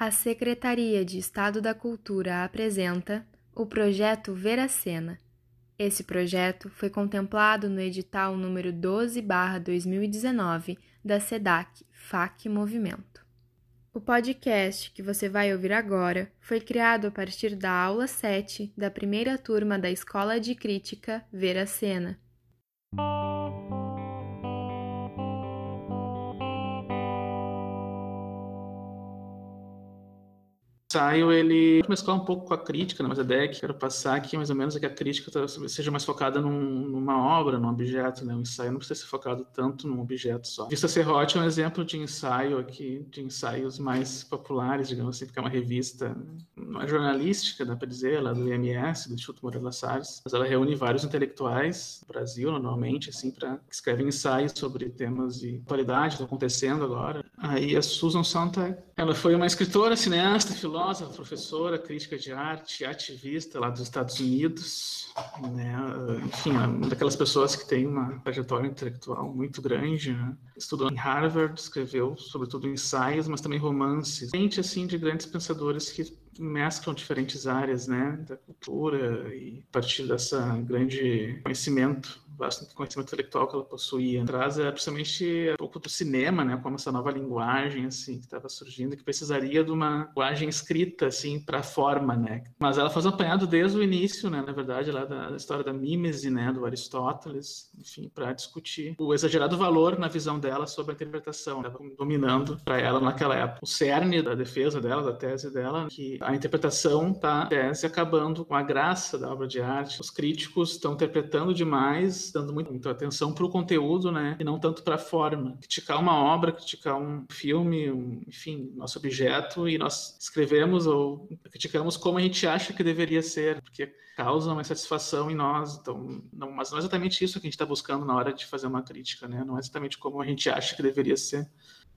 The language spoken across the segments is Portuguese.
A Secretaria de Estado da Cultura apresenta o projeto Veracena. Esse projeto foi contemplado no edital número 12/2019 da SEDAC FAC Movimento. O podcast que você vai ouvir agora foi criado a partir da aula 7 da primeira turma da Escola de Crítica Veracena. Ensaio, ele mesclar um pouco com a crítica, né? mas a ideia que quero passar aqui, mais ou menos, é que a crítica tá, seja mais focada num, numa obra, num objeto, né? O ensaio não precisa ser focado tanto num objeto só. Vista Serrote é um exemplo de ensaio aqui, de ensaios mais populares, digamos assim, porque é uma revista, não é jornalística, dá para dizer, lá do IMS, do Instituto Moreira Salles, mas ela reúne vários intelectuais do Brasil, normalmente, assim, para que escrevem ensaios sobre temas de atualidade, estão acontecendo agora. Aí a Susan Sontag, ela foi uma escritora, cineasta, filósofa, professora, crítica de arte, ativista lá dos Estados Unidos, né? enfim, é uma daquelas pessoas que tem uma trajetória intelectual muito grande. Né? Estudou em Harvard, escreveu sobretudo ensaios, mas também romances. Gente assim de grandes pensadores que mesclam diferentes áreas, né, da cultura e a partir dessa grande conhecimento vasto conhecimento intelectual que ela possuía. Traz é, principalmente um pouco do cinema, né, como essa nova linguagem assim que estava surgindo, que precisaria de uma linguagem escrita assim para forma, né. Mas ela faz um apanhado desde o início, né, na verdade, lá da, história da mímese, né, do Aristóteles, enfim, para discutir o exagerado valor na visão dela sobre a interpretação, né, dominando para ela naquela época. O cerne da defesa dela, da tese dela, que a interpretação tá tese acabando com a graça da obra de arte. Os críticos estão interpretando demais dando muito, muita atenção para o conteúdo, né? E não tanto para a forma. Criticar uma obra, criticar um filme, um, enfim, nosso objeto, e nós escrevemos ou criticamos como a gente acha que deveria ser, porque causa uma insatisfação em nós. Então, não, mas não é exatamente isso que a gente está buscando na hora de fazer uma crítica, né? Não é exatamente como a gente acha que deveria ser,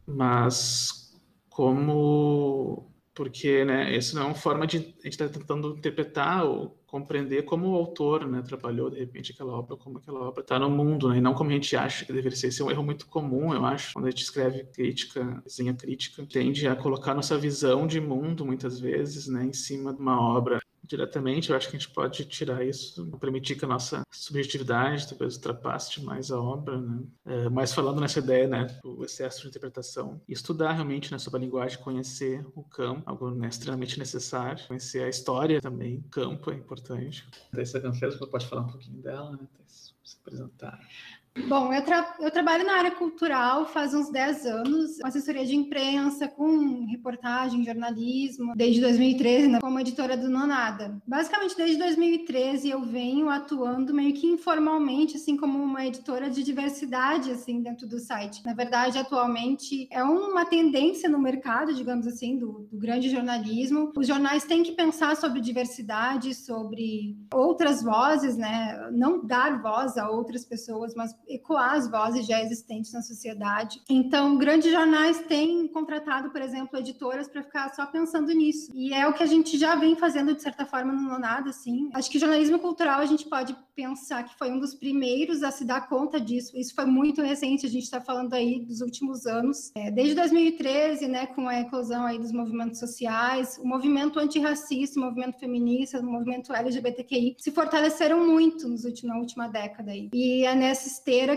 mas como porque né, essa não é uma forma de a gente está tentando interpretar ou compreender como o autor né, trabalhou de repente aquela obra, como aquela obra está no mundo, né, e não como a gente acha que deveria ser. Esse é um erro muito comum, eu acho, quando a gente escreve crítica, desenha crítica, tende a colocar nossa visão de mundo muitas vezes né, em cima de uma obra diretamente, eu acho que a gente pode tirar isso, permitir que a nossa subjetividade talvez ultrapasse mais a obra, né? É, mas falando nessa ideia, né, o excesso de interpretação, estudar realmente né, sobre a linguagem, conhecer o campo, algo né, extremamente necessário, conhecer a história também, o campo é importante. Essa Canfeiro, você pode falar um pouquinho dela, né? Se apresentar. Bom, eu, tra eu, trabalho na área cultural faz uns 10 anos, com assessoria de imprensa, com reportagem, jornalismo, desde 2013, né, como editora do Nonada. Basicamente, desde 2013 eu venho atuando meio que informalmente, assim, como uma editora de diversidade, assim, dentro do site. Na verdade, atualmente é uma tendência no mercado, digamos assim, do, do grande jornalismo. Os jornais têm que pensar sobre diversidade, sobre outras vozes, né, não dar voz a outras pessoas, mas ecoar as vozes já existentes na sociedade. Então, grandes jornais têm contratado, por exemplo, editoras para ficar só pensando nisso. E é o que a gente já vem fazendo, de certa forma, no Nonada, assim. Acho que jornalismo cultural a gente pode pensar que foi um dos primeiros a se dar conta disso. Isso foi muito recente, a gente está falando aí dos últimos anos. É, desde 2013, né, com a eclosão aí dos movimentos sociais, o movimento antirracista, o movimento feminista, o movimento LGBTQI se fortaleceram muito nos últimos, na última década aí. E é nessa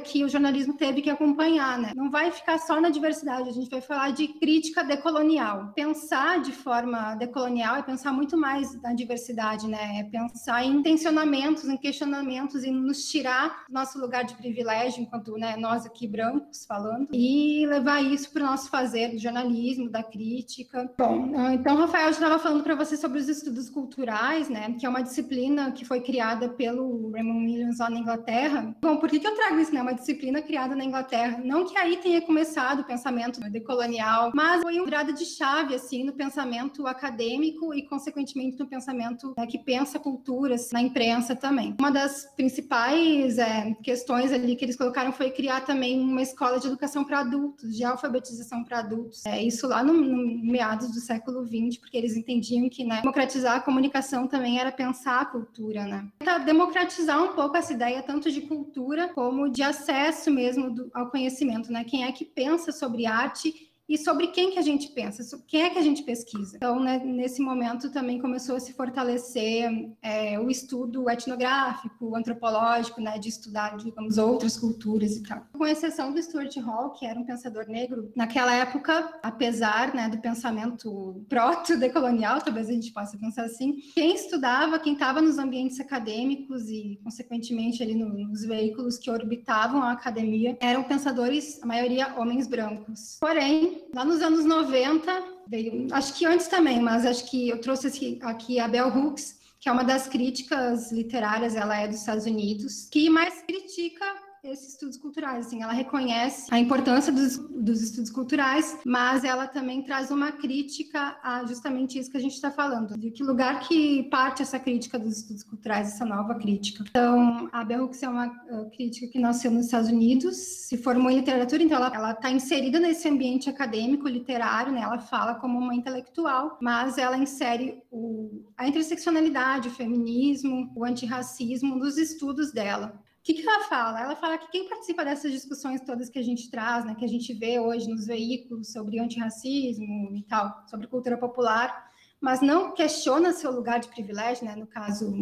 que o jornalismo teve que acompanhar, né? Não vai ficar só na diversidade, a gente vai falar de crítica decolonial. Pensar de forma decolonial é pensar muito mais na diversidade, né? É pensar em intencionamentos, em questionamentos questionamentos e nos tirar do nosso lugar de privilégio, enquanto né, nós aqui brancos falando, e levar isso para o nosso fazer do jornalismo, da crítica. Bom, ah, então, Rafael, eu estava falando para você sobre os estudos culturais, né, que é uma disciplina que foi criada pelo Raymond Williams lá na Inglaterra. Bom, por que, que eu trago isso? Né? Uma disciplina criada na Inglaterra. Não que aí tenha começado o pensamento decolonial, mas foi uma virada de chave, assim, no pensamento acadêmico e, consequentemente, no pensamento né, que pensa culturas na imprensa também. Uma das principais é, questões ali que eles colocaram foi criar também uma escola de educação para adultos, de alfabetização para adultos. É, isso lá no, no, meados do século XX, porque eles entendiam que né, democratizar a comunicação também era pensar a cultura, né? Tentar democratizar um pouco essa ideia tanto de cultura como de acesso mesmo do, ao conhecimento, né? Quem é que pensa sobre arte e sobre quem que a gente pensa, quem é que a gente pesquisa. Então, né, nesse momento também começou a se fortalecer é, o estudo etnográfico, antropológico, né, de estudar, digamos, outras culturas e tal. Com exceção do Stuart Hall, que era um pensador negro, naquela época, apesar né, do pensamento proto-decolonial, talvez a gente possa pensar assim, quem estudava, quem estava nos ambientes acadêmicos e, consequentemente, ali nos veículos que orbitavam a academia, eram pensadores, a maioria homens brancos. Porém, lá nos anos 90, veio, acho que antes também, mas acho que eu trouxe aqui a Bell Hooks, que é uma das críticas literárias, ela é dos Estados Unidos, que mais critica esses estudos culturais. Assim, ela reconhece a importância dos, dos estudos culturais, mas ela também traz uma crítica a justamente isso que a gente está falando, de que lugar que parte essa crítica dos estudos culturais, essa nova crítica. Então, a Bell Hooks é uma uh, crítica que nasceu nos Estados Unidos, se formou em literatura, então ela está inserida nesse ambiente acadêmico, literário, né? ela fala como uma intelectual, mas ela insere o, a interseccionalidade, o feminismo, o antirracismo nos estudos dela que, que ela fala? Ela fala que quem participa dessas discussões todas que a gente traz, né, que a gente vê hoje nos veículos sobre antirracismo e tal, sobre cultura popular, mas não questiona seu lugar de privilégio, né, no caso,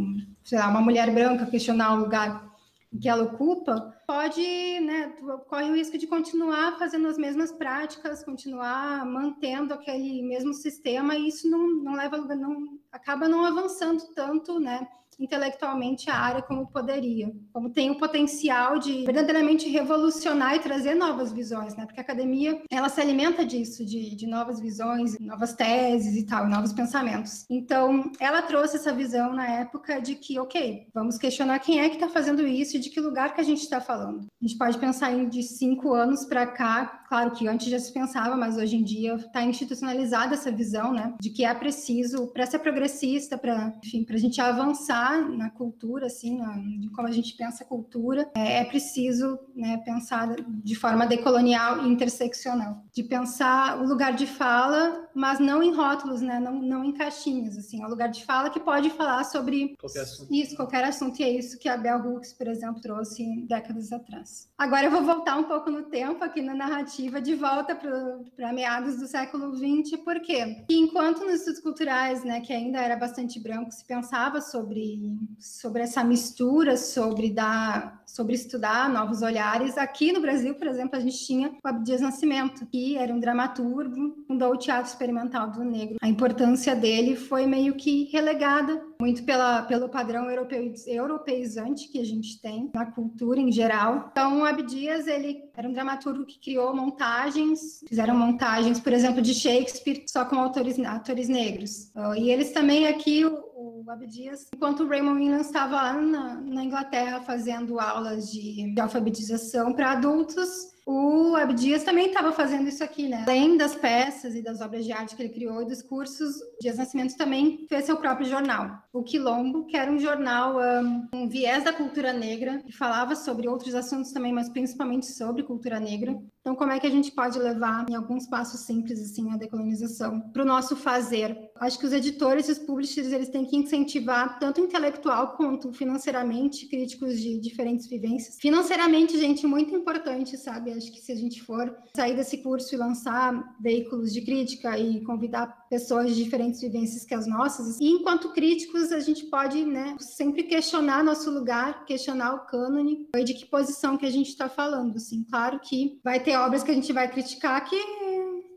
sei lá, uma mulher branca questionar o lugar que ela ocupa, pode, né, corre o risco de continuar fazendo as mesmas práticas, continuar mantendo aquele mesmo sistema, e isso não, não leva, não acaba não avançando tanto, né, intelectualmente a área como poderia, como tem o potencial de verdadeiramente revolucionar e trazer novas visões, né? Porque a academia ela se alimenta disso, de, de novas visões, novas teses e tal, novos pensamentos. Então, ela trouxe essa visão na época de que, ok, vamos questionar quem é que está fazendo isso e de que lugar que a gente está falando. A gente pode pensar em de cinco anos para cá, claro que antes já se pensava, mas hoje em dia está institucionalizada essa visão, né? De que é preciso, para ser progressista, para, enfim, para a gente avançar pensar na cultura, assim, na, de como a gente pensa a cultura, é, é preciso né, pensar de forma decolonial e interseccional, de pensar o lugar de fala, mas não em rótulos, né, não, não em caixinhas, assim, é um lugar de fala que pode falar sobre qualquer assunto. isso, qualquer assunto, e é isso que a Bell Hooks, por exemplo, trouxe décadas atrás. Agora eu vou voltar um pouco no tempo aqui na narrativa, de volta para meados do século XX, por quê? E enquanto nos estudos culturais, né, que ainda era bastante branco, se pensava sobre sobre, essa mistura, sobre dar, sobre estudar novos olhares. Aqui no Brasil, por exemplo, a gente tinha o Abdias Nascimento, que era um dramaturgo, fundou o Teatro Experimental do Negro. A importância dele foi meio que relegada, muito pela, pelo padrão europeu, europeizante que a gente tem na cultura em geral. Então, o Abdias, ele era um dramaturgo que criou montagens, fizeram montagens, por exemplo, de Shakespeare, só com autores, atores negros. E eles também aqui, o Abdias, enquanto o Raymond Williams estava lá na, na, Inglaterra fazendo aulas de, de alfabetização para adultos, o Abdias também estava fazendo isso aqui, né? Além das peças e das obras de arte que ele criou e dos cursos, Dias Nascimento também fez seu próprio jornal, o Quilombo, que era um jornal um, um viés da cultura negra, que falava sobre outros assuntos também, mas principalmente sobre cultura negra. Então, como é que a gente pode levar, em alguns passos simples, assim, a decolonização para o nosso fazer? Acho que os editores e os publishers, eles têm que incentivar, tanto intelectual quanto financeiramente, críticos de diferentes vivências. Financeiramente, gente, muito importante, sabe? Acho que se a gente for sair desse curso e lançar veículos de crítica e convidar pessoas de diferentes vivências que as nossas, e enquanto críticos, a gente pode, né, sempre questionar nosso lugar, questionar o cânone, de que posição que a gente está falando, assim. Claro que vai ter obras que a gente vai criticar que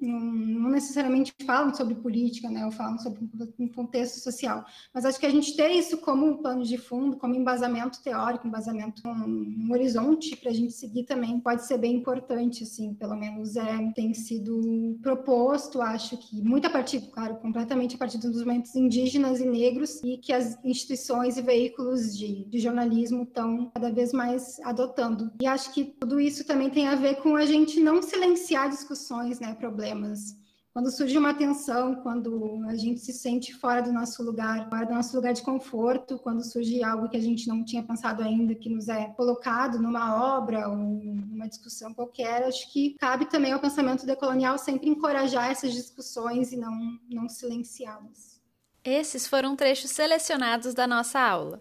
não, necessariamente falam sobre política, né, ou falam sobre um contexto social, mas acho que a gente ter isso como um plano de fundo, como embasamento teórico, embasamento, um, um horizonte para a gente seguir também pode ser bem importante, assim, pelo menos é, tem sido proposto, acho que muito a partir, claro, completamente a partir dos movimentos indígenas e negros e que as instituições e veículos de, de jornalismo estão cada vez mais adotando. E acho que tudo isso também tem a ver com a gente não silenciar discussões, né, problemas problemas. Quando surge uma tensão, quando a gente se sente fora do nosso lugar, fora do nosso lugar de conforto, quando surge algo que a gente não tinha pensado ainda, que nos é colocado numa obra ou numa discussão qualquer, acho que cabe também ao pensamento decolonial sempre encorajar essas discussões e não, não silenciá-las. Esses foram trechos selecionados da nossa aula.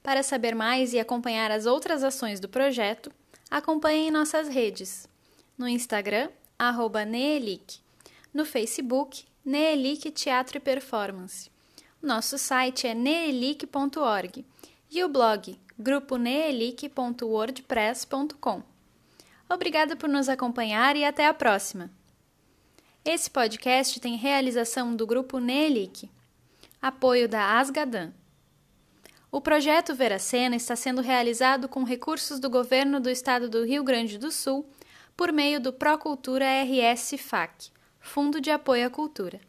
Para saber mais e acompanhar as outras ações do projeto, acompanhe em nossas redes. No Instagram, arroba Neelic, no Facebook, Neelic Teatro e Performance. Nosso site é neelic.org e o blog gruponeelic.wordpress.com. Obrigada por nos acompanhar e até a próxima! Esse podcast tem realização do Grupo Neelic, apoio da Asgadan. O projeto Veracena está sendo realizado com recursos do governo do estado do Rio Grande do Sul por meio do Procultura RS FAC, Fundo de Apoio à Cultura.